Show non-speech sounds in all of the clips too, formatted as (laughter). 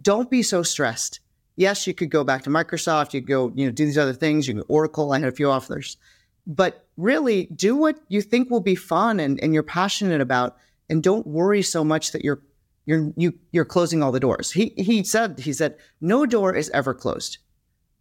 don't be so stressed. Yes, you could go back to Microsoft, you go, you know, do these other things, you can Oracle, I had a few offers. But really do what you think will be fun and, and you're passionate about and don't worry so much that you're you're you you're closing all the doors. He he said he said no door is ever closed.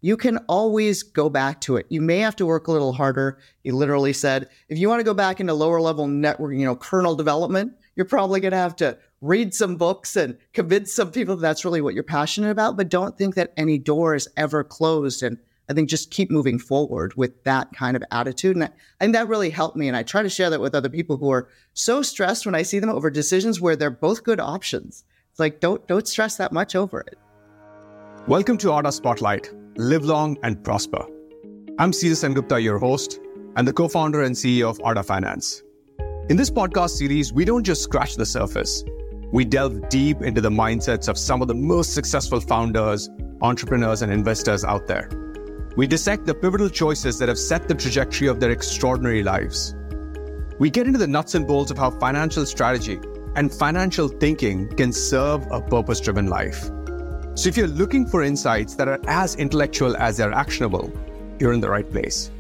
You can always go back to it. You may have to work a little harder. He literally said if you want to go back into lower level network, you know, kernel development, you're probably going to have to read some books and convince some people that that's really what you're passionate about, but don't think that any door is ever closed and I think just keep moving forward with that kind of attitude. And I, think that really helped me. And I try to share that with other people who are so stressed when I see them over decisions where they're both good options. It's like, don't, don't stress that much over it. Welcome to Arta Spotlight. Live long and prosper. I'm Caesar Sengupta, your host, and the co founder and CEO of Arta Finance. In this podcast series, we don't just scratch the surface, we delve deep into the mindsets of some of the most successful founders, entrepreneurs, and investors out there. We dissect the pivotal choices that have set the trajectory of their extraordinary lives. We get into the nuts and bolts of how financial strategy and financial thinking can serve a purpose driven life. So, if you're looking for insights that are as intellectual as they're actionable, you're in the right place.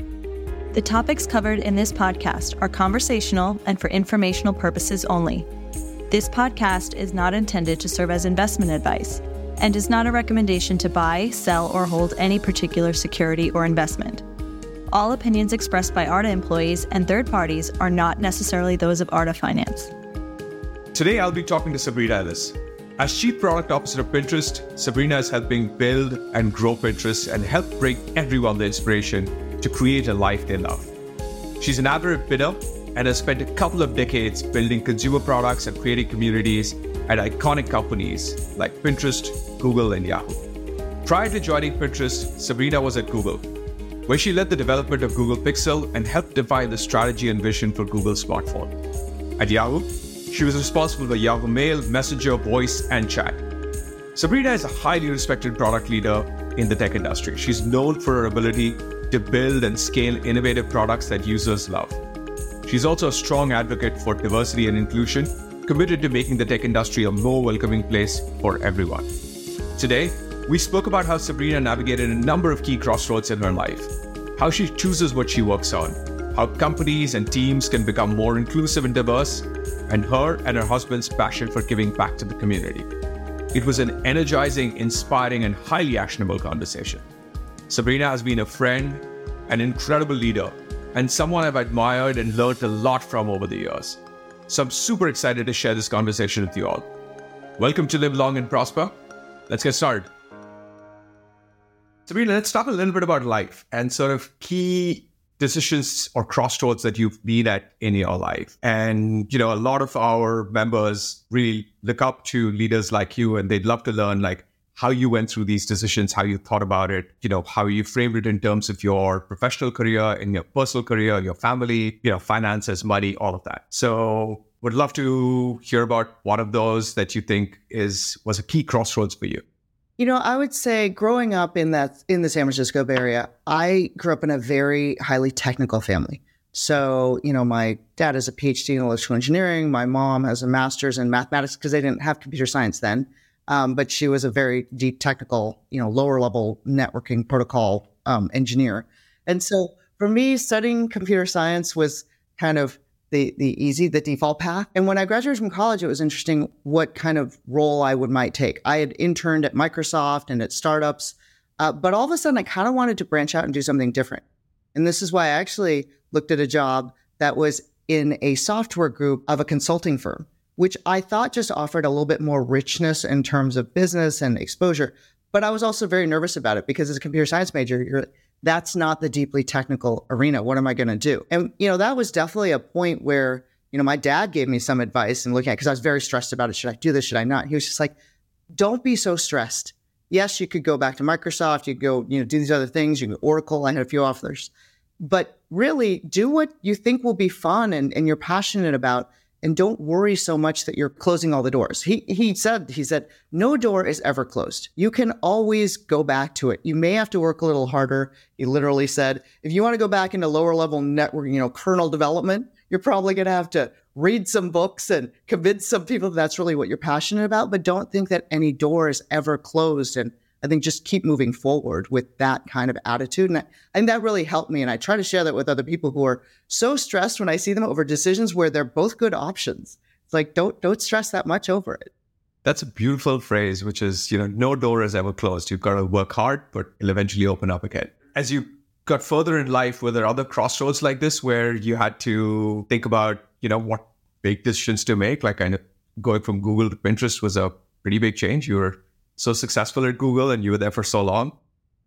The topics covered in this podcast are conversational and for informational purposes only. This podcast is not intended to serve as investment advice and is not a recommendation to buy, sell, or hold any particular security or investment. All opinions expressed by ARTA employees and third parties are not necessarily those of ARTA Finance. Today, I'll be talking to Sabrina Ellis. As Chief Product Officer of Pinterest, Sabrina is helping build and grow Pinterest and help bring everyone the inspiration to create a life they love. She's an avid bidder and has spent a couple of decades building consumer products and creating communities at iconic companies like Pinterest, Google, and Yahoo. Prior to joining Pinterest, Sabrina was at Google, where she led the development of Google Pixel and helped define the strategy and vision for Google's smartphone. At Yahoo, she was responsible for Yahoo Mail, Messenger, Voice, and Chat. Sabrina is a highly respected product leader in the tech industry. She's known for her ability to build and scale innovative products that users love. She's also a strong advocate for diversity and inclusion committed to making the tech industry a more welcoming place for everyone. Today, we spoke about how Sabrina navigated a number of key crossroads in her life, how she chooses what she works on, how companies and teams can become more inclusive and diverse, and her and her husband's passion for giving back to the community. It was an energizing, inspiring, and highly actionable conversation. Sabrina has been a friend, an incredible leader, and someone I've admired and learned a lot from over the years. So I'm super excited to share this conversation with you all. Welcome to Live Long and Prosper. Let's get started. Sabrina, let's talk a little bit about life and sort of key decisions or crossroads that you've been at in your life. And, you know, a lot of our members really look up to leaders like you and they'd love to learn like how you went through these decisions, how you thought about it, you know, how you framed it in terms of your professional career, in your personal career, your family, you know, finances, money, all of that. So would love to hear about one of those that you think is was a key crossroads for you. You know, I would say growing up in that in the San Francisco Bay Area, I grew up in a very highly technical family. So, you know, my dad has a PhD in electrical engineering. My mom has a master's in mathematics because they didn't have computer science then. Um, but she was a very deep technical, you know, lower level networking protocol um, engineer. And so for me, studying computer science was kind of the the easy, the default path. And when I graduated from college, it was interesting what kind of role I would might take. I had interned at Microsoft and at startups, uh, but all of a sudden, I kind of wanted to branch out and do something different. And this is why I actually looked at a job that was in a software group of a consulting firm which I thought just offered a little bit more richness in terms of business and exposure. But I was also very nervous about it because as a computer science major, that's not the deeply technical arena. What am I going to do? And, you know, that was definitely a point where, you know, my dad gave me some advice and looking at, because I was very stressed about it. Should I do this? Should I not? He was just like, don't be so stressed. Yes, you could go back to Microsoft. You could go, you know, do these other things. You can Oracle. I had a few offers, but really do what you think will be fun and, and you're passionate about and don't worry so much that you're closing all the doors. He he said he said no door is ever closed. You can always go back to it. You may have to work a little harder. He literally said if you want to go back into lower level network, you know, kernel development, you're probably going to have to read some books and convince some people that that's really what you're passionate about, but don't think that any door is ever closed. And I think just keep moving forward with that kind of attitude. And I, think that really helped me. And I try to share that with other people who are so stressed when I see them over decisions where they're both good options. It's like, don't, don't stress that much over it. That's a beautiful phrase, which is, you know, no door is ever closed. You've got to work hard, but it'll eventually open up again. As you got further in life, were there other crossroads like this where you had to think about, you know, what big decisions to make? Like kind of going from Google to Pinterest was a pretty big change. You were so successful at Google and you were there for so long.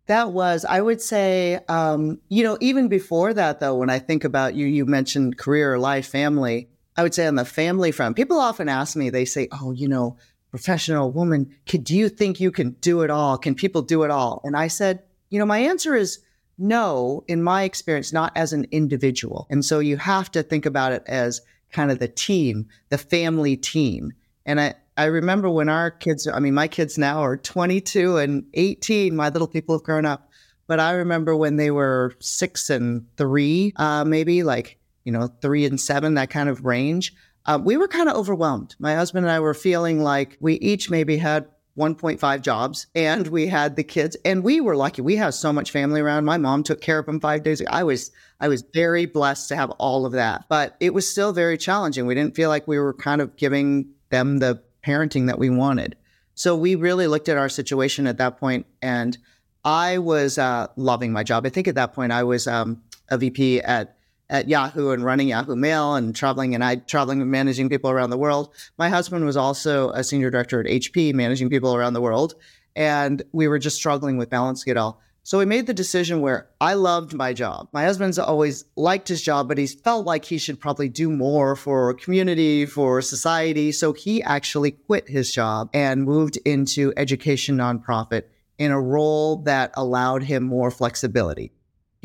That was, I would say, um, you know, even before that, though, when I think about you, you mentioned career, life, family. I would say on the family front, people often ask me, they say, oh, you know, professional woman, could, do you think you can do it all? Can people do it all? And I said, you know, my answer is no, in my experience, not as an individual. And so you have to think about it as kind of the team, the family team. And I, I remember when our kids, I mean, my kids now are 22 and 18. My little people have grown up. But I remember when they were six and three, uh, maybe like, you know, three and seven, that kind of range. Uh, we were kind of overwhelmed. My husband and I were feeling like we each maybe had 1.5 jobs and we had the kids and we were lucky we have so much family around my mom took care of them five days i was i was very blessed to have all of that but it was still very challenging we didn't feel like we were kind of giving them the parenting that we wanted so we really looked at our situation at that point and i was uh, loving my job i think at that point i was um, a vp at at Yahoo and running Yahoo Mail and traveling and I traveling and managing people around the world. My husband was also a senior director at HP, managing people around the world, and we were just struggling with balancing it all. So we made the decision where I loved my job. My husband's always liked his job, but he felt like he should probably do more for community, for society. So he actually quit his job and moved into education nonprofit in a role that allowed him more flexibility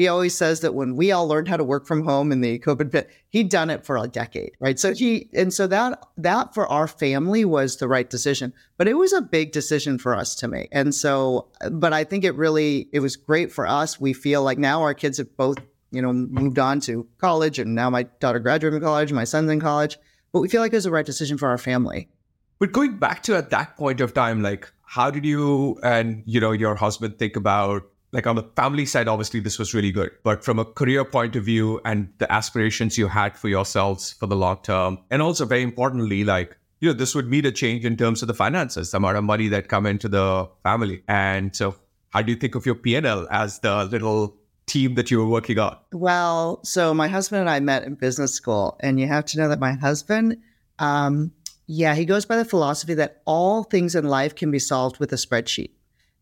he always says that when we all learned how to work from home in the COVID pit, he'd done it for a decade, right? So he, and so that, that for our family was the right decision, but it was a big decision for us to make. And so, but I think it really, it was great for us. We feel like now our kids have both, you know, moved on to college and now my daughter graduated from college, my son's in college, but we feel like it was the right decision for our family. But going back to at that point of time, like how did you and you know your husband think about like on the family side, obviously this was really good. But from a career point of view and the aspirations you had for yourselves for the long term, and also very importantly, like you know, this would mean a change in terms of the finances, the amount of money that come into the family. And so, how do you think of your PL as the little team that you were working on? Well, so my husband and I met in business school, and you have to know that my husband, um, yeah, he goes by the philosophy that all things in life can be solved with a spreadsheet.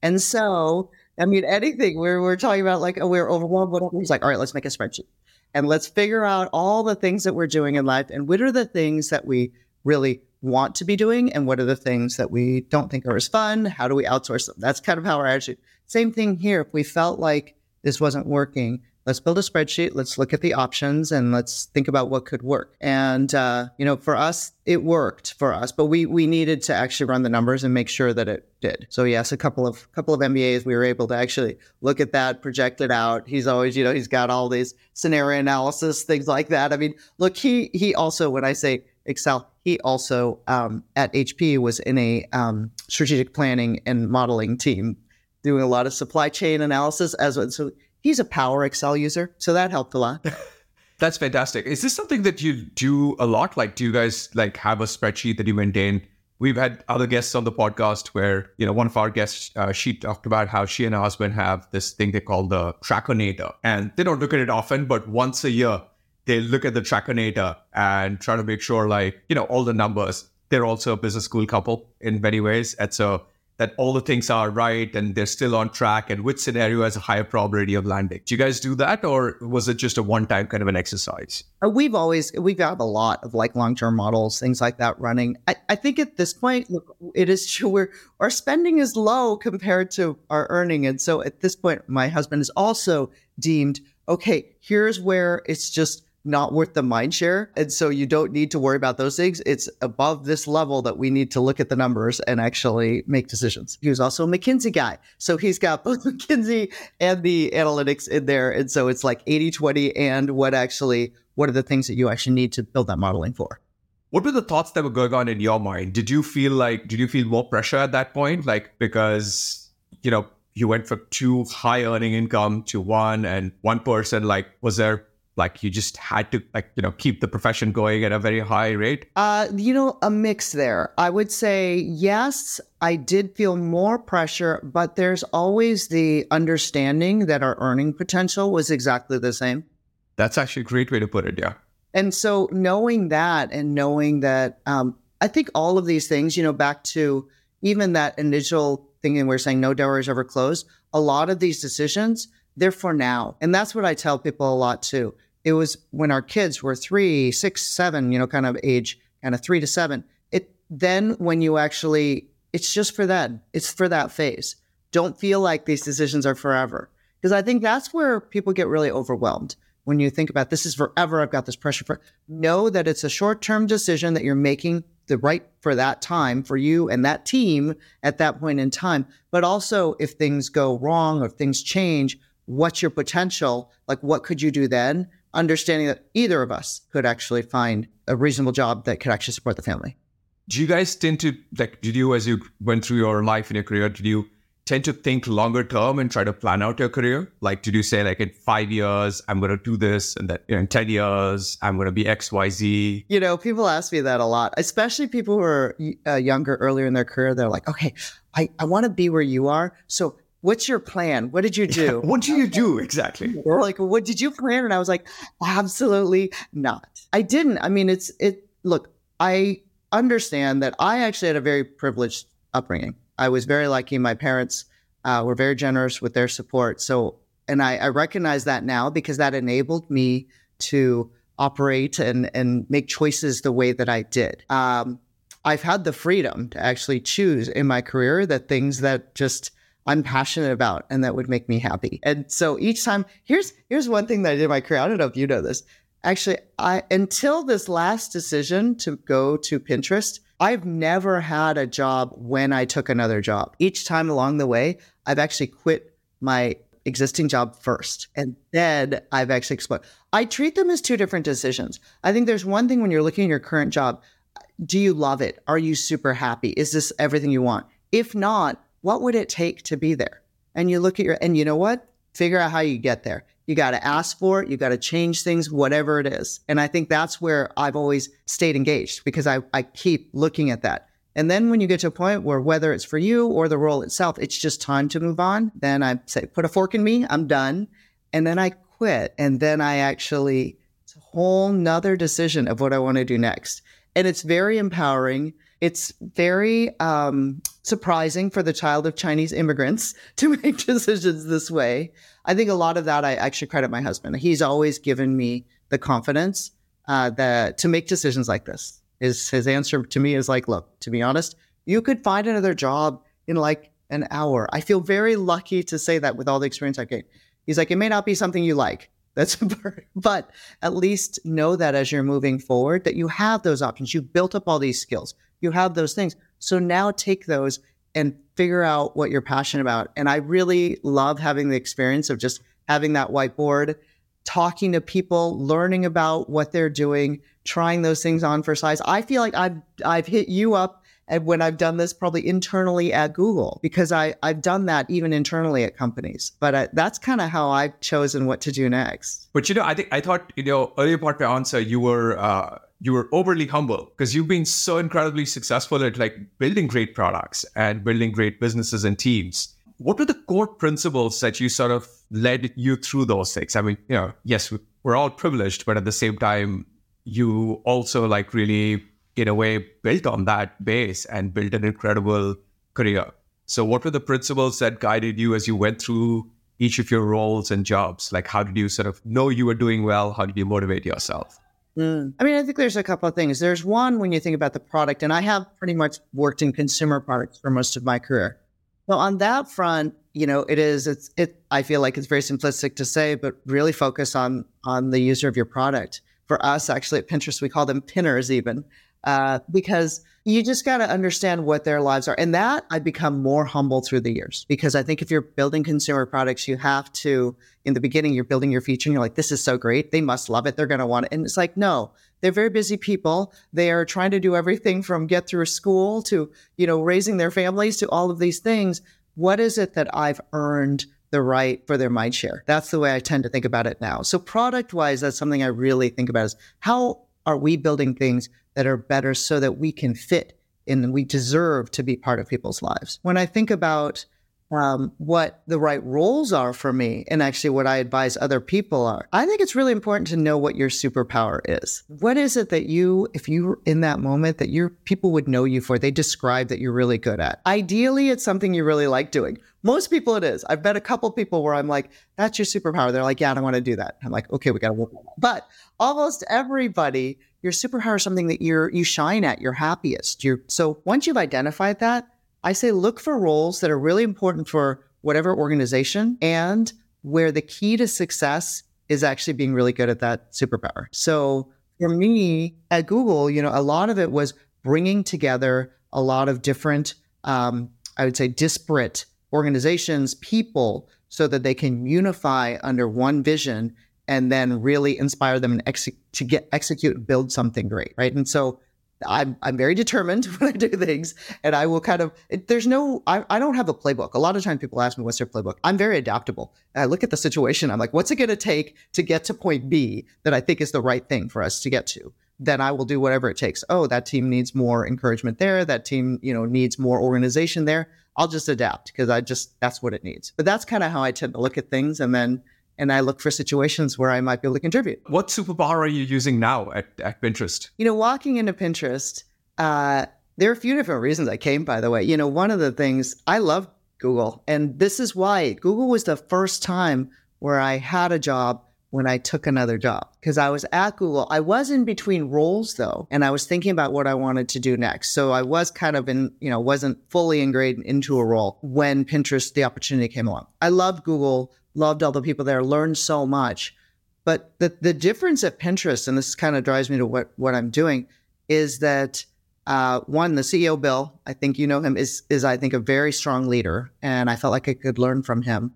And so I mean, anything. We're, we're talking about like, oh, we're overwhelmed, whatever. He's like, all right, let's make a spreadsheet and let's figure out all the things that we're doing in life and what are the things that we really want to be doing and what are the things that we don't think are as fun. How do we outsource them? That's kind of how our attitude. Same thing here. If we felt like this wasn't working, let's build a spreadsheet let's look at the options and let's think about what could work. And uh, you know for us it worked for us but we we needed to actually run the numbers and make sure that it did. So yes a couple of couple of mbas we were able to actually look at that project it out. He's always you know he's got all these scenario analysis things like that. I mean look he he also when i say excel he also um, at hp was in a um, strategic planning and modeling team doing a lot of supply chain analysis as well so he's a power Excel user, so that helped a lot. (laughs) That's fantastic. Is this something that you do a lot? Like, do you guys like have a spreadsheet that you maintain? We've had other guests on the podcast where, you know, one of our guests, uh, she talked about how she and her husband have this thing they call the Trackernator. And they don't look at it often, but once a year, they look at the Trackernator and try to make sure, like, you know, all the numbers. They're also a business school couple in many ways. And so that all the things are right and they're still on track and which scenario has a higher probability of landing. Do you guys do that or was it just a one time kind of an exercise? Uh, we've always, we've got a lot of like long term models, things like that running. I, I think at this point, look, it is (laughs) true where our spending is low compared to our earning. And so at this point, my husband is also deemed, okay, here's where it's just not worth the mind share. And so you don't need to worry about those things. It's above this level that we need to look at the numbers and actually make decisions. He was also a McKinsey guy. So he's got (laughs) both McKinsey and the analytics in there. And so it's like 80 20 and what actually, what are the things that you actually need to build that modeling for? What were the thoughts that were going on in your mind? Did you feel like, did you feel more pressure at that point? Like, because, you know, you went from two high earning income to one and one person, like, was there like you just had to like you know keep the profession going at a very high rate? Uh you know a mix there. I would say yes i did feel more pressure but there's always the understanding that our earning potential was exactly the same. That's actually a great way to put it yeah. And so knowing that and knowing that um, i think all of these things you know back to even that initial thing and we're saying no doors ever closed a lot of these decisions they're for now. And that's what i tell people a lot too it was when our kids were three, six, seven, you know, kind of age, kind of three to seven. It then when you actually, it's just for that. It's for that phase. Don't feel like these decisions are forever. Because I think that's where people get really overwhelmed when you think about this is forever. I've got this pressure for. Know that it's a short term decision that you're making the right for that time for you and that team at that point in time. But also, if things go wrong or if things change, what's your potential? Like, what could you do then? Understanding that either of us could actually find a reasonable job that could actually support the family. Do you guys tend to like did you as you went through your life and your career, did you tend to think longer term and try to plan out your career? Like did you say like in five years I'm gonna do this and that you know, in 10 years I'm gonna be XYZ? You know, people ask me that a lot, especially people who are uh, younger earlier in their career. They're like, okay, I, I want to be where you are. So what's your plan? What did you do? (laughs) what did you do exactly? Or like, what did you plan? And I was like, absolutely not. I didn't. I mean, it's, it, look, I understand that I actually had a very privileged upbringing. I was very lucky. My parents uh, were very generous with their support. So, and I, I recognize that now because that enabled me to operate and, and make choices the way that I did. Um, I've had the freedom to actually choose in my career that things that just I'm passionate about and that would make me happy. And so each time, here's here's one thing that I did in my career. I don't know if you know this. Actually, I until this last decision to go to Pinterest, I've never had a job when I took another job. Each time along the way, I've actually quit my existing job first and then I've actually explored. I treat them as two different decisions. I think there's one thing when you're looking at your current job, do you love it? Are you super happy? Is this everything you want? If not, what would it take to be there? And you look at your, and you know what? Figure out how you get there. You got to ask for it. You got to change things, whatever it is. And I think that's where I've always stayed engaged because I, I keep looking at that. And then when you get to a point where whether it's for you or the role itself, it's just time to move on, then I say, put a fork in me, I'm done. And then I quit. And then I actually, it's a whole nother decision of what I want to do next. And it's very empowering. It's very um, surprising for the child of Chinese immigrants (laughs) to make decisions this way. I think a lot of that I actually credit my husband. He's always given me the confidence uh, that to make decisions like this. His his answer to me is like, look, to be honest, you could find another job in like an hour. I feel very lucky to say that with all the experience I've gained. He's like, it may not be something you like. That's but at least know that as you're moving forward, that you have those options. You've built up all these skills. You have those things. So now take those and figure out what you're passionate about. And I really love having the experience of just having that whiteboard, talking to people, learning about what they're doing, trying those things on for size. I feel like I've I've hit you up and when I've done this probably internally at Google because I I've done that even internally at companies. But I, that's kind of how I've chosen what to do next. But you know, I think I thought you know earlier part of your answer you were. Uh you were overly humble because you've been so incredibly successful at like building great products and building great businesses and teams. What were the core principles that you sort of led you through those things? I mean, you know, yes, we're all privileged, but at the same time, you also like really, in a way, built on that base and built an incredible career. So, what were the principles that guided you as you went through each of your roles and jobs? Like, how did you sort of know you were doing well? How did you motivate yourself? Mm. I mean, I think there's a couple of things. There's one when you think about the product, and I have pretty much worked in consumer products for most of my career. Well, on that front, you know, it is it's it. I feel like it's very simplistic to say, but really focus on on the user of your product. For us, actually, at Pinterest, we call them pinners even, uh, because you just got to understand what their lives are. And that I've become more humble through the years because I think if you're building consumer products, you have to, in the beginning, you're building your feature and you're like, this is so great. They must love it. They're going to want it. And it's like, no, they're very busy people. They are trying to do everything from get through school to, you know, raising their families to all of these things. What is it that I've earned? the right for their mind share. That's the way I tend to think about it now. So product wise, that's something I really think about is how are we building things that are better so that we can fit and we deserve to be part of people's lives. When I think about um, what the right roles are for me and actually what I advise other people are. I think it's really important to know what your superpower is. What is it that you, if you're in that moment, that your people would know you for? They describe that you're really good at. Ideally, it's something you really like doing. Most people, it is. I've met a couple people where I'm like, "That's your superpower." They're like, "Yeah, I don't want to do that." I'm like, "Okay, we got to work on that." But almost everybody, your superpower is something that you're you shine at. You're happiest. You're so once you've identified that I say look for roles that are really important for whatever organization and where the key to success is actually being really good at that superpower. So for me at Google, you know, a lot of it was bringing together a lot of different, um, I would say, disparate organizations, people, so that they can unify under one vision and then really inspire them and to get execute, build something great, right? And so I'm I'm very determined (laughs) when I do things, and I will kind of. It, there's no. I, I don't have a playbook. A lot of times people ask me what's their playbook. I'm very adaptable. I look at the situation. I'm like, what's it going to take to get to point B that I think is the right thing for us to get to? Then I will do whatever it takes. Oh, that team needs more encouragement there. That team, you know, needs more organization there. I'll just adapt because I just that's what it needs. But that's kind of how I tend to look at things, and then and I look for situations where I might be able to contribute. What superpower are you using now at, at Pinterest? You know, walking into Pinterest, uh, there are a few different reasons I came, by the way. You know, one of the things I love Google, and this is why Google was the first time where I had a job when I took another job because I was at Google. I was in between roles though, and I was thinking about what I wanted to do next. So I was kind of in, you know, wasn't fully ingrained into a role when Pinterest, the opportunity came along. I loved Google loved all the people there, learned so much. But the, the difference at Pinterest, and this kind of drives me to what, what I'm doing, is that uh, one, the CEO Bill, I think you know him, is is I think a very strong leader, and I felt like I could learn from him.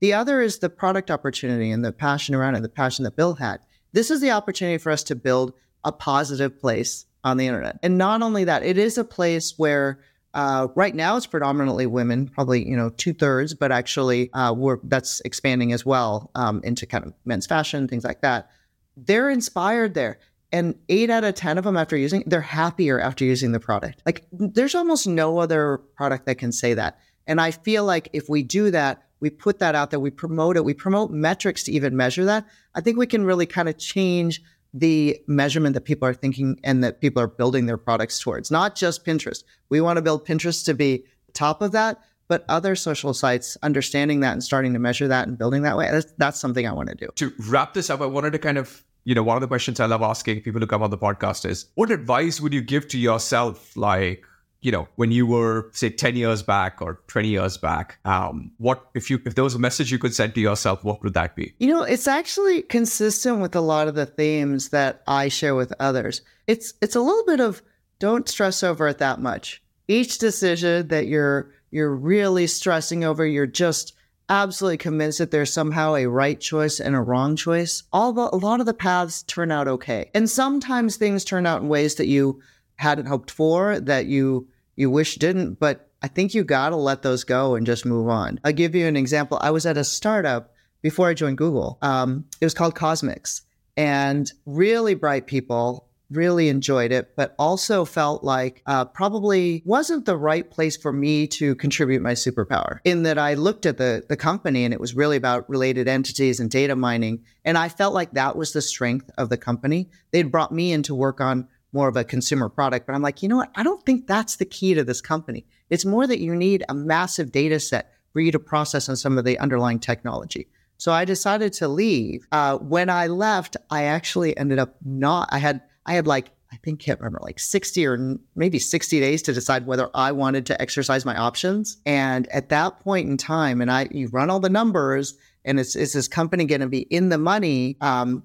The other is the product opportunity and the passion around it, the passion that Bill had. This is the opportunity for us to build a positive place on the internet, and not only that, it is a place where uh, right now, it's predominantly women, probably you know two thirds, but actually, uh, we're that's expanding as well um, into kind of men's fashion, things like that. They're inspired there, and eight out of ten of them after using, they're happier after using the product. Like, there's almost no other product that can say that. And I feel like if we do that, we put that out there, we promote it, we promote metrics to even measure that. I think we can really kind of change the measurement that people are thinking and that people are building their products towards, not just Pinterest. We want to build Pinterest to be top of that, but other social sites understanding that and starting to measure that and building that way. That's, that's something I want to do. To wrap this up, I wanted to kind of, you know, one of the questions I love asking people who come on the podcast is what advice would you give to yourself like you know, when you were say 10 years back or 20 years back, um, what if you if there was a message you could send to yourself, what would that be? You know, it's actually consistent with a lot of the themes that I share with others. It's it's a little bit of don't stress over it that much. Each decision that you're you're really stressing over, you're just absolutely convinced that there's somehow a right choice and a wrong choice. All the, a lot of the paths turn out okay. And sometimes things turn out in ways that you hadn't hoped for, that you you wish didn't, but I think you got to let those go and just move on. I'll give you an example. I was at a startup before I joined Google. Um, it was called Kosmix and really bright people really enjoyed it, but also felt like uh, probably wasn't the right place for me to contribute my superpower. In that I looked at the the company and it was really about related entities and data mining, and I felt like that was the strength of the company. They'd brought me in to work on more of a consumer product. But I'm like, you know what? I don't think that's the key to this company. It's more that you need a massive data set for you to process on some of the underlying technology. So I decided to leave. Uh, when I left, I actually ended up not. I had I had like I think can't remember like 60 or maybe 60 days to decide whether I wanted to exercise my options. And at that point in time, and I you run all the numbers, and it's is this company going to be in the money um,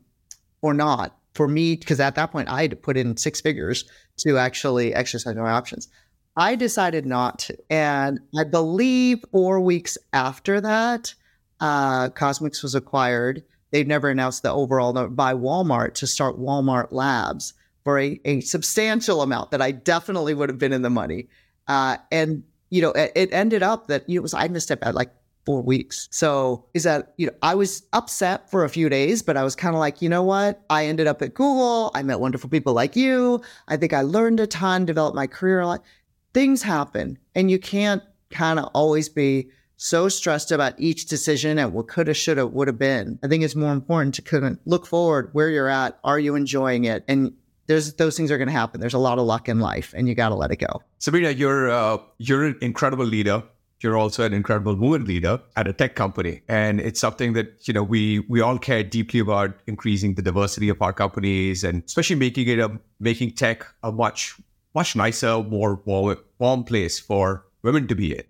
or not? For me, because at that point I had to put in six figures to actually exercise my options. I decided not to. And I believe four weeks after that, uh, Kosmix was acquired. They've never announced the overall by Walmart to start Walmart Labs for a, a substantial amount that I definitely would have been in the money. Uh, and, you know, it, it ended up that you know, it was, I missed it at like four weeks. So is that, you know, I was upset for a few days, but I was kind of like, you know what? I ended up at Google. I met wonderful people like you. I think I learned a ton, developed my career a lot. Things happen and you can't kind of always be so stressed about each decision and what coulda, shoulda, would have been. I think it's more important to kind of look forward where you're at. Are you enjoying it? And there's those things are going to happen. There's a lot of luck in life, and you got to let it go. Sabrina, you're uh, you're an incredible leader. You're also an incredible woman leader at a tech company, and it's something that you know we we all care deeply about increasing the diversity of our companies, and especially making it a making tech a much much nicer, more warm, warm place for women to be in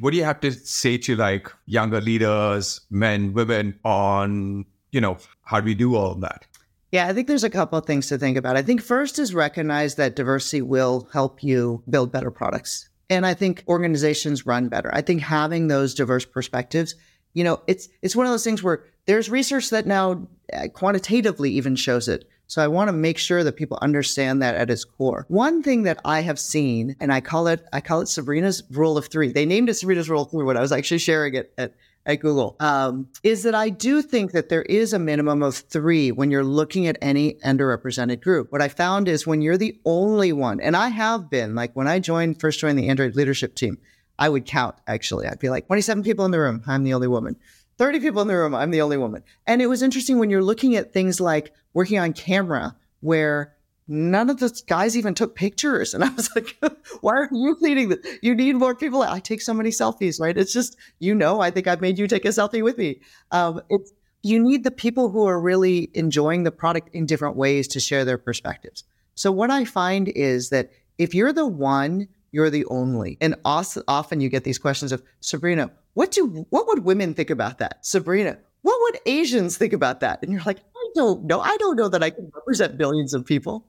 what do you have to say to like younger leaders, men, women on, you know, how do we do all of that? Yeah, I think there's a couple of things to think about. I think first is recognize that diversity will help you build better products. And I think organizations run better. I think having those diverse perspectives, you know, it's it's one of those things where there's research that now uh, quantitatively even shows it. So I want to make sure that people understand that at its core. One thing that I have seen, and I call it, I call it Sabrina's rule of three. They named it Sabrina's rule of three when I was actually sharing it at, at Google, um, is that I do think that there is a minimum of three when you're looking at any underrepresented group. What I found is when you're the only one, and I have been, like when I joined, first joined the Android leadership team, I would count actually. I'd be like 27 people in the room. I'm the only woman. 30 people in the room. I'm the only woman. And it was interesting when you're looking at things like working on camera, where none of the guys even took pictures. And I was (laughs) like, why are you leading this? You need more people. I take so many selfies, right? It's just, you know, I think I've made you take a selfie with me. Um, it's, you need the people who are really enjoying the product in different ways to share their perspectives. So what I find is that if you're the one, you're the only. And often you get these questions of Sabrina, what do what would women think about that? Sabrina, what would Asians think about that? And you're like, I don't know. I don't know that I can represent billions of people.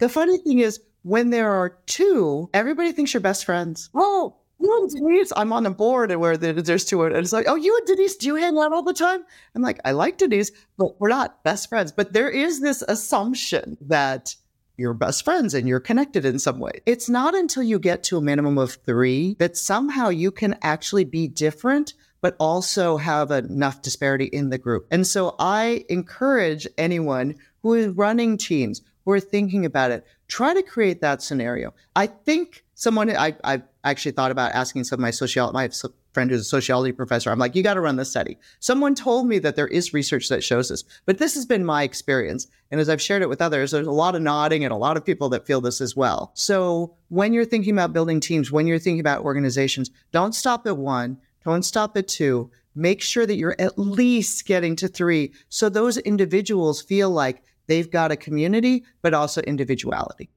The funny thing is, when there are two, everybody thinks you're best friends. Oh, you and Denise, I'm on a board where there's two, and it's like, oh, you and Denise, do you hang out all the time? I'm like, I like Denise, but we're not best friends. But there is this assumption that you're best friends and you're connected in some way. It's not until you get to a minimum of three that somehow you can actually be different, but also have enough disparity in the group. And so I encourage anyone who is running teams, who are thinking about it, try to create that scenario. I think someone, I, I actually thought about asking some of my sociology, my friend who's a sociology professor. I'm like, you got to run this study. Someone told me that there is research that shows this, but this has been my experience. And as I've shared it with others, there's a lot of nodding and a lot of people that feel this as well. So when you're thinking about building teams, when you're thinking about organizations, don't stop at one, don't stop at two. Make sure that you're at least getting to three. So those individuals feel like they've got a community, but also individuality.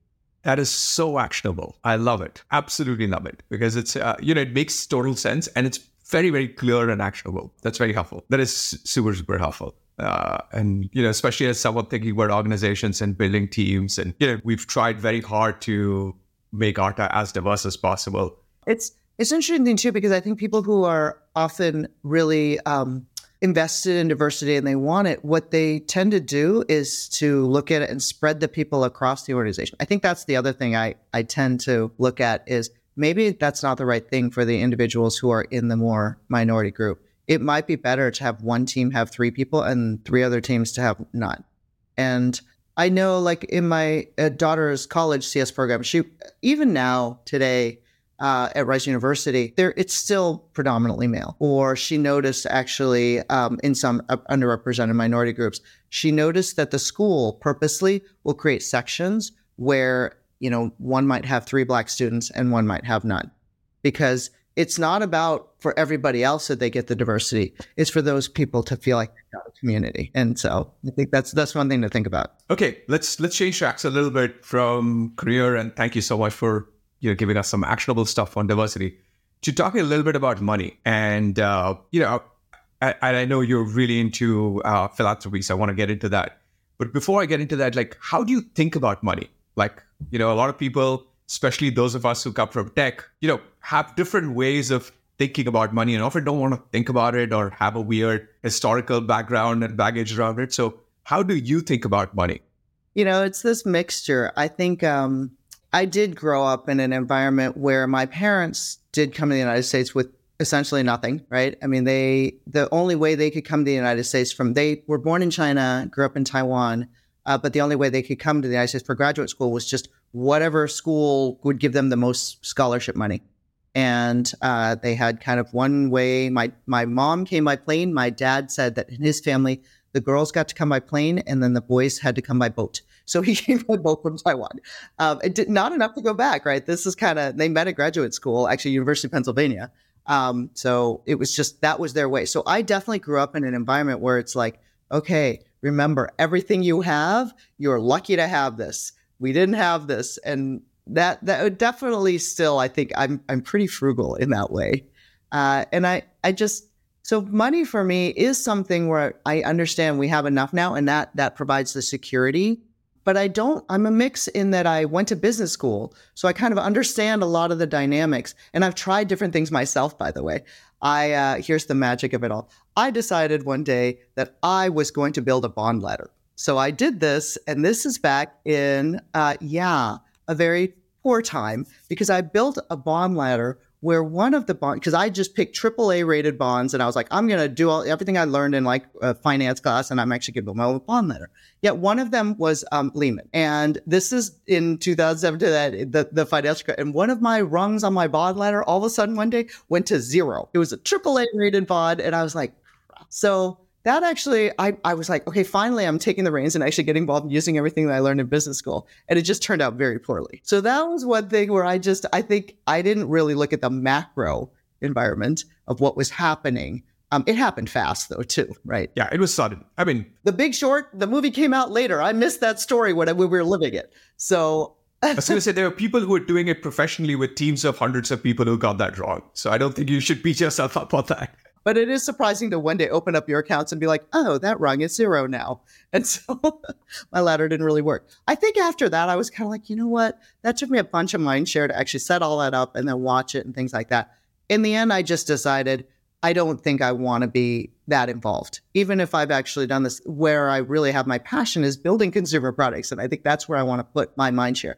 That is so actionable. I love it. Absolutely love it because it's, uh, you know, it makes total sense and it's very, very clear and actionable. That's very helpful. That is super, super helpful. Uh, and, you know, especially as someone thinking about organizations and building teams. And, you know, we've tried very hard to make ARTA as diverse as possible. It's, it's interesting too, because I think people who are often really, um, invested in diversity and they want it, what they tend to do is to look at it and spread the people across the organization. I think that's the other thing I, I tend to look at is maybe that's not the right thing for the individuals who are in the more minority group. It might be better to have one team have three people and three other teams to have none. And I know, like in my uh, daughter's college CS program, she even now today uh, at Rice University, there it's still predominantly male. Or she noticed actually um, in some underrepresented minority groups, she noticed that the school purposely will create sections where you know one might have three black students and one might have none, because it's not about for everybody else that they get the diversity. It's for those people to feel like they've got a community. And so I think that's that's one thing to think about. Okay, let's let's change tracks a little bit from career. And thank you so much for you know, giving us some actionable stuff on diversity. To talk a little bit about money, and uh, you know, I, I know you're really into uh, philanthropy, so I want to get into that. But before I get into that, like, how do you think about money? Like, you know, a lot of people, especially those of us who come from tech, you know, have different ways of thinking about money and often don't want to think about it or have a weird historical background and baggage around it. So, how do you think about money? You know, it's this mixture. I think um, I did grow up in an environment where my parents did come to the United States with essentially nothing, right? I mean, they the only way they could come to the United States from they were born in China, grew up in Taiwan, uh, but the only way they could come to the United States for graduate school was just whatever school would give them the most scholarship money. And uh, they had kind of one way. My my mom came by plane. My dad said that in his family, the girls got to come by plane, and then the boys had to come by boat. So he (laughs) came by boat from Taiwan. Um, it did not enough to go back, right? This is kind of they met at graduate school, actually University of Pennsylvania. Um, so it was just that was their way. So I definitely grew up in an environment where it's like, okay, remember everything you have, you're lucky to have this. We didn't have this, and that that definitely still, I think I'm I'm pretty frugal in that way, uh, and I I just so money for me is something where I understand we have enough now, and that that provides the security but I don't, I'm a mix in that I went to business school. So I kind of understand a lot of the dynamics. And I've tried different things myself, by the way. I, uh, here's the magic of it all. I decided one day that I was going to build a bond ladder. So I did this, and this is back in, uh, yeah, a very poor time because I built a bond ladder where one of the bonds, because I just picked AAA rated bonds and I was like, I'm going to do all everything I learned in like a finance class and I'm actually going to build my own bond ladder. Yet one of them was um, Lehman. And this is in 2007 to that, the, the financial, and one of my rungs on my bond ladder all of a sudden one day went to zero. It was a AAA rated bond. And I was like, so that actually, I, I was like, okay, finally, I'm taking the reins and actually getting involved in using everything that I learned in business school. And it just turned out very poorly. So that was one thing where I just, I think I didn't really look at the macro environment of what was happening. Um, it happened fast though, too, right? Yeah, it was sudden. I mean, The Big Short, the movie came out later. I missed that story when we were living it. So I was going to say there are people who are doing it professionally with teams of hundreds of people who got that wrong. So I don't think you should beat yourself up on that. But it is surprising to one day open up your accounts and be like, oh, that rung is zero now. (laughs) And so my ladder didn't really work. I think after that, I was kind of like, you know what? That took me a bunch of mind share to actually set all that up and then watch it and things like that. In the end, I just decided I don't think I want to be that involved. Even if I've actually done this, where I really have my passion is building consumer products. And I think that's where I want to put my mind share.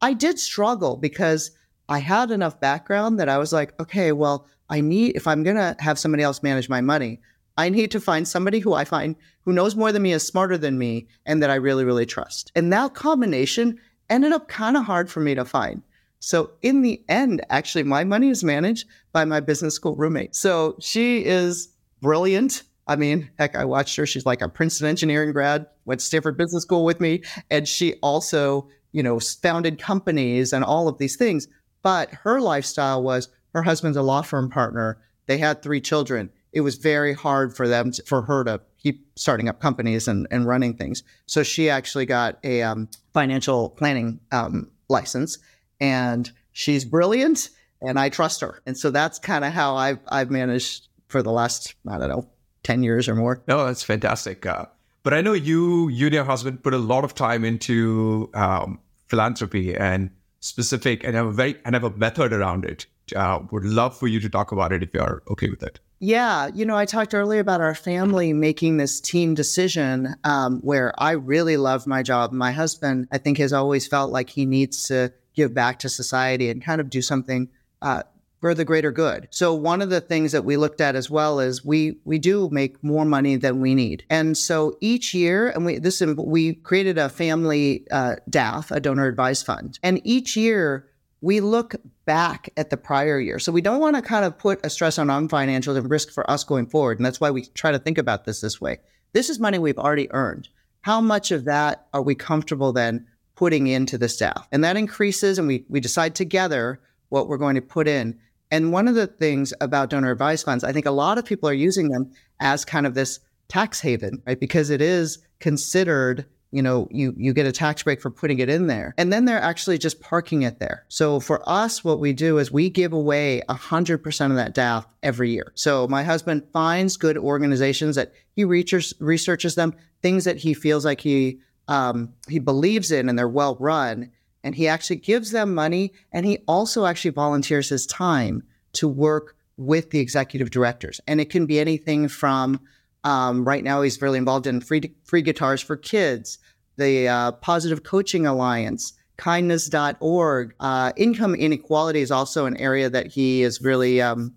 I did struggle because I had enough background that I was like, okay, well, I need, if I'm going to have somebody else manage my money, I need to find somebody who I find who knows more than me, is smarter than me, and that I really, really trust. And that combination ended up kind of hard for me to find. So in the end, actually, my money is managed by my business school roommate. So she is brilliant. I mean, heck, I watched her. She's like a Princeton engineering grad, went to Stanford Business School with me, and she also, you know, founded companies and all of these things. But her lifestyle was her husband's a law firm partner. They had three children. It was very hard for them, to, for her to keep starting up companies and, and running things. So she actually got a um, financial planning um, license, and she's brilliant, and I trust her. And so that's kind of how I've I've managed for the last I don't know ten years or more. No, that's fantastic. Uh, but I know you, you and your husband put a lot of time into um, philanthropy and specific, and have a very and have a method around it uh, would love for you to talk about it if you're okay with it. Yeah, you know, I talked earlier about our family making this team decision um, where I really love my job. My husband, I think, has always felt like he needs to give back to society and kind of do something uh, for the greater good. So one of the things that we looked at as well is we we do make more money than we need, and so each year, and we this we created a family uh, DAF, a donor advised fund, and each year we look back at the prior year. So we don't want to kind of put a stress on on financials and risk for us going forward. And that's why we try to think about this this way. This is money we've already earned. How much of that are we comfortable then putting into the DAF? And that increases and we, we decide together what we're going to put in. And one of the things about donor advised funds, I think a lot of people are using them as kind of this tax haven, right? Because it is considered you know, you you get a tax break for putting it in there. And then they're actually just parking it there. So for us, what we do is we give away 100% of that DAF every year. So my husband finds good organizations that he researches, researches them, things that he feels like he um, he believes in and they're well run. And he actually gives them money and he also actually volunteers his time to work with the executive directors. And it can be anything from um, right now, he's really involved in free, free guitars for kids, the uh, Positive Coaching Alliance, kindness.org. Uh, income inequality is also an area that he is really um,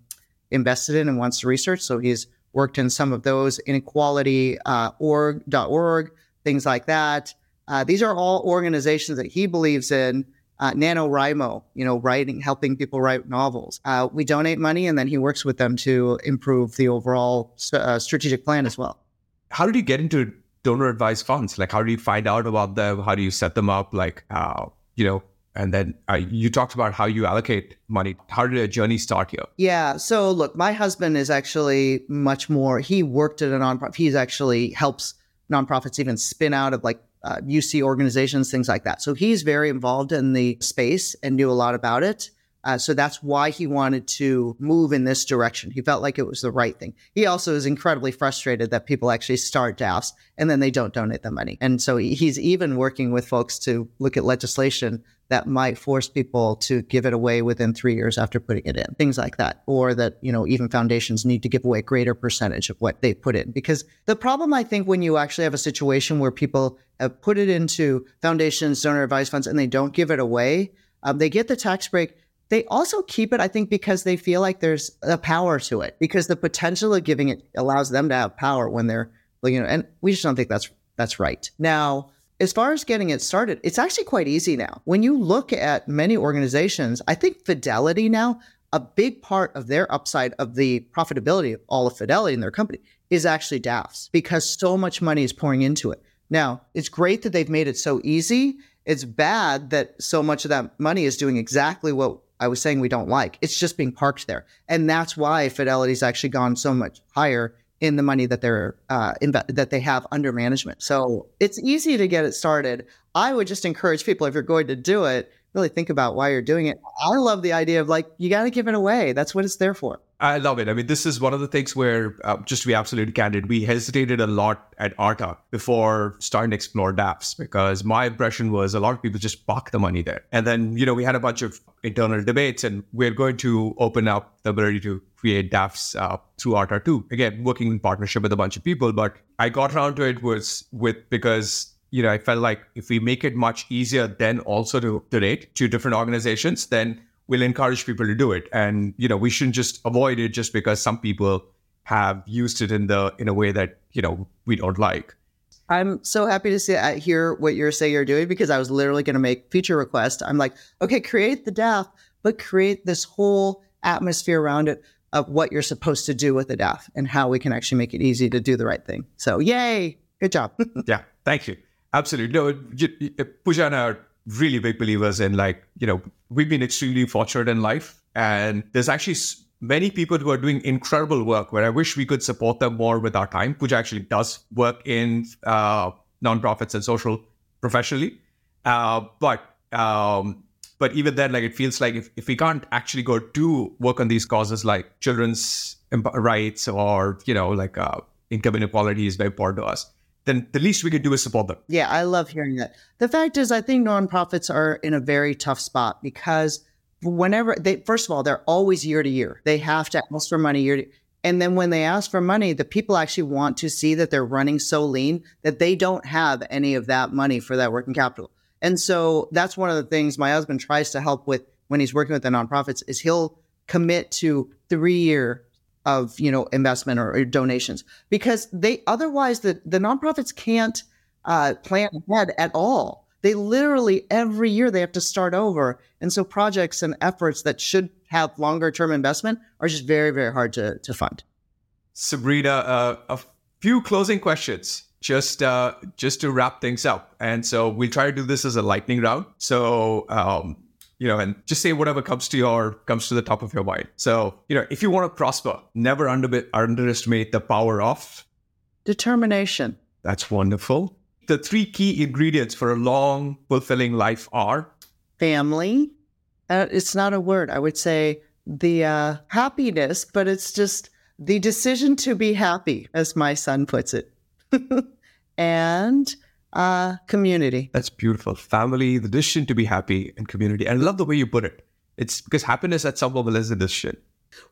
invested in and wants to research. So he's worked in some of those inequality uh, org.org, things like that. Uh, these are all organizations that he believes in uh, NaNoWriMo, you know, writing, helping people write novels. Uh, we donate money and then he works with them to improve the overall uh, strategic plan as well. How did you get into donor advised funds? Like, how do you find out about them? How do you set them up? Like, uh, you know, and then uh, you talked about how you allocate money. How did a journey start here? Yeah. So, look, my husband is actually much more, he worked at a nonprofit. He's actually helps nonprofits even spin out of like uh, UC organizations, things like that. So he's very involved in the space and knew a lot about it. Uh, so that's why he wanted to move in this direction. He felt like it was the right thing. He also is incredibly frustrated that people actually start DAFs and then they don't donate the money. And so he's even working with folks to look at legislation that might force people to give it away within three years after putting it in, things like that. Or that, you know, even foundations need to give away a greater percentage of what they put in. Because the problem, I think, when you actually have a situation where people have put it into foundations, donor advised funds, and they don't give it away, um, they get the tax break. They also keep it, I think, because they feel like there's a power to it, because the potential of giving it allows them to have power when they're, you know, and we just don't think that's that's right. Now, as far as getting it started, it's actually quite easy now. When you look at many organizations, I think Fidelity now, a big part of their upside of the profitability of all of Fidelity in their company is actually DAFs because so much money is pouring into it. Now, it's great that they've made it so easy. It's bad that so much of that money is doing exactly what I was saying we don't like. It's just being parked there. And that's why Fidelity's actually gone so much higher in the money that they're uh, inv- that they have under management. So it's easy to get it started. I would just encourage people if you're going to do it, really think about why you're doing it. I love the idea of like you got to give it away. That's what it's there for. I love it. I mean, this is one of the things where, uh, just to be absolutely candid, we hesitated a lot at Arta before starting to explore DAFs because my impression was a lot of people just park the money there. And then, you know, we had a bunch of internal debates and we're going to open up the ability to create DAFs uh, through Arta too. Again, working in partnership with a bunch of people. But I got around to it was with because you know, I felt like if we make it much easier then also to donate to different organizations, then we'll encourage people to do it. And, you know, we shouldn't just avoid it just because some people have used it in the in a way that, you know, we don't like. I'm so happy to see I hear what you're saying you're doing because I was literally going to make feature request. I'm like, okay, create the DAF, but create this whole atmosphere around it of what you're supposed to do with the DAF and how we can actually make it easy to do the right thing. So, yay, good job. (laughs) yeah, thank you. Absolutely. No, Pooja and I are really big believers in like, you know, we've been extremely fortunate in life. And there's actually many people who are doing incredible work where I wish we could support them more with our time. Pooja actually does work in uh, nonprofits and social professionally. Uh, but um, but even then, like it feels like if, if we can't actually go do work on these causes like children's rights or, you know, like uh, income inequality is very important to us then the least we could do is support them. Yeah, I love hearing that. The fact is, I think nonprofits are in a very tough spot because whenever they, first of all, they're always year to year. They have to ask for money year to and then when they ask for money, the people actually want to see that they're running so lean that they don't have any of that money for that working capital. And so that's one of the things my husband tries to help with when he's working with the nonprofits is he'll commit to three year of you know investment or, or donations because they otherwise the the nonprofits can't uh, plan ahead at all. They literally every year they have to start over, and so projects and efforts that should have longer term investment are just very very hard to to fund. Sabrina, uh, a few closing questions just uh, just to wrap things up, and so we'll try to do this as a lightning round. So um, you know, and just say whatever comes to your comes to the top of your mind. So, you know, if you want to prosper, never under, underestimate the power of determination. That's wonderful. the three key ingredients for a long, fulfilling life are family. Uh, it's not a word. I would say the uh, happiness, but it's just the decision to be happy, as my son puts it, (laughs) and uh, community. That's beautiful. Family, the decision to be happy, and community. And I love the way you put it. It's because happiness at some level is a decision.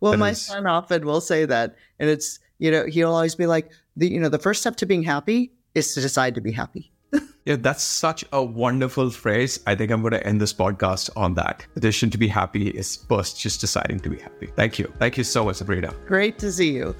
Well, That my is- son often will say that, and it's you know he'll always be like the you know the first step to being happy is to decide to be happy. (laughs) Yeah, that's such a wonderful phrase. I think I'm going to end this podcast on that. The decision to be happy is first just deciding to be happy. Thank you. Thank you so much, Sabrina. Great to see you.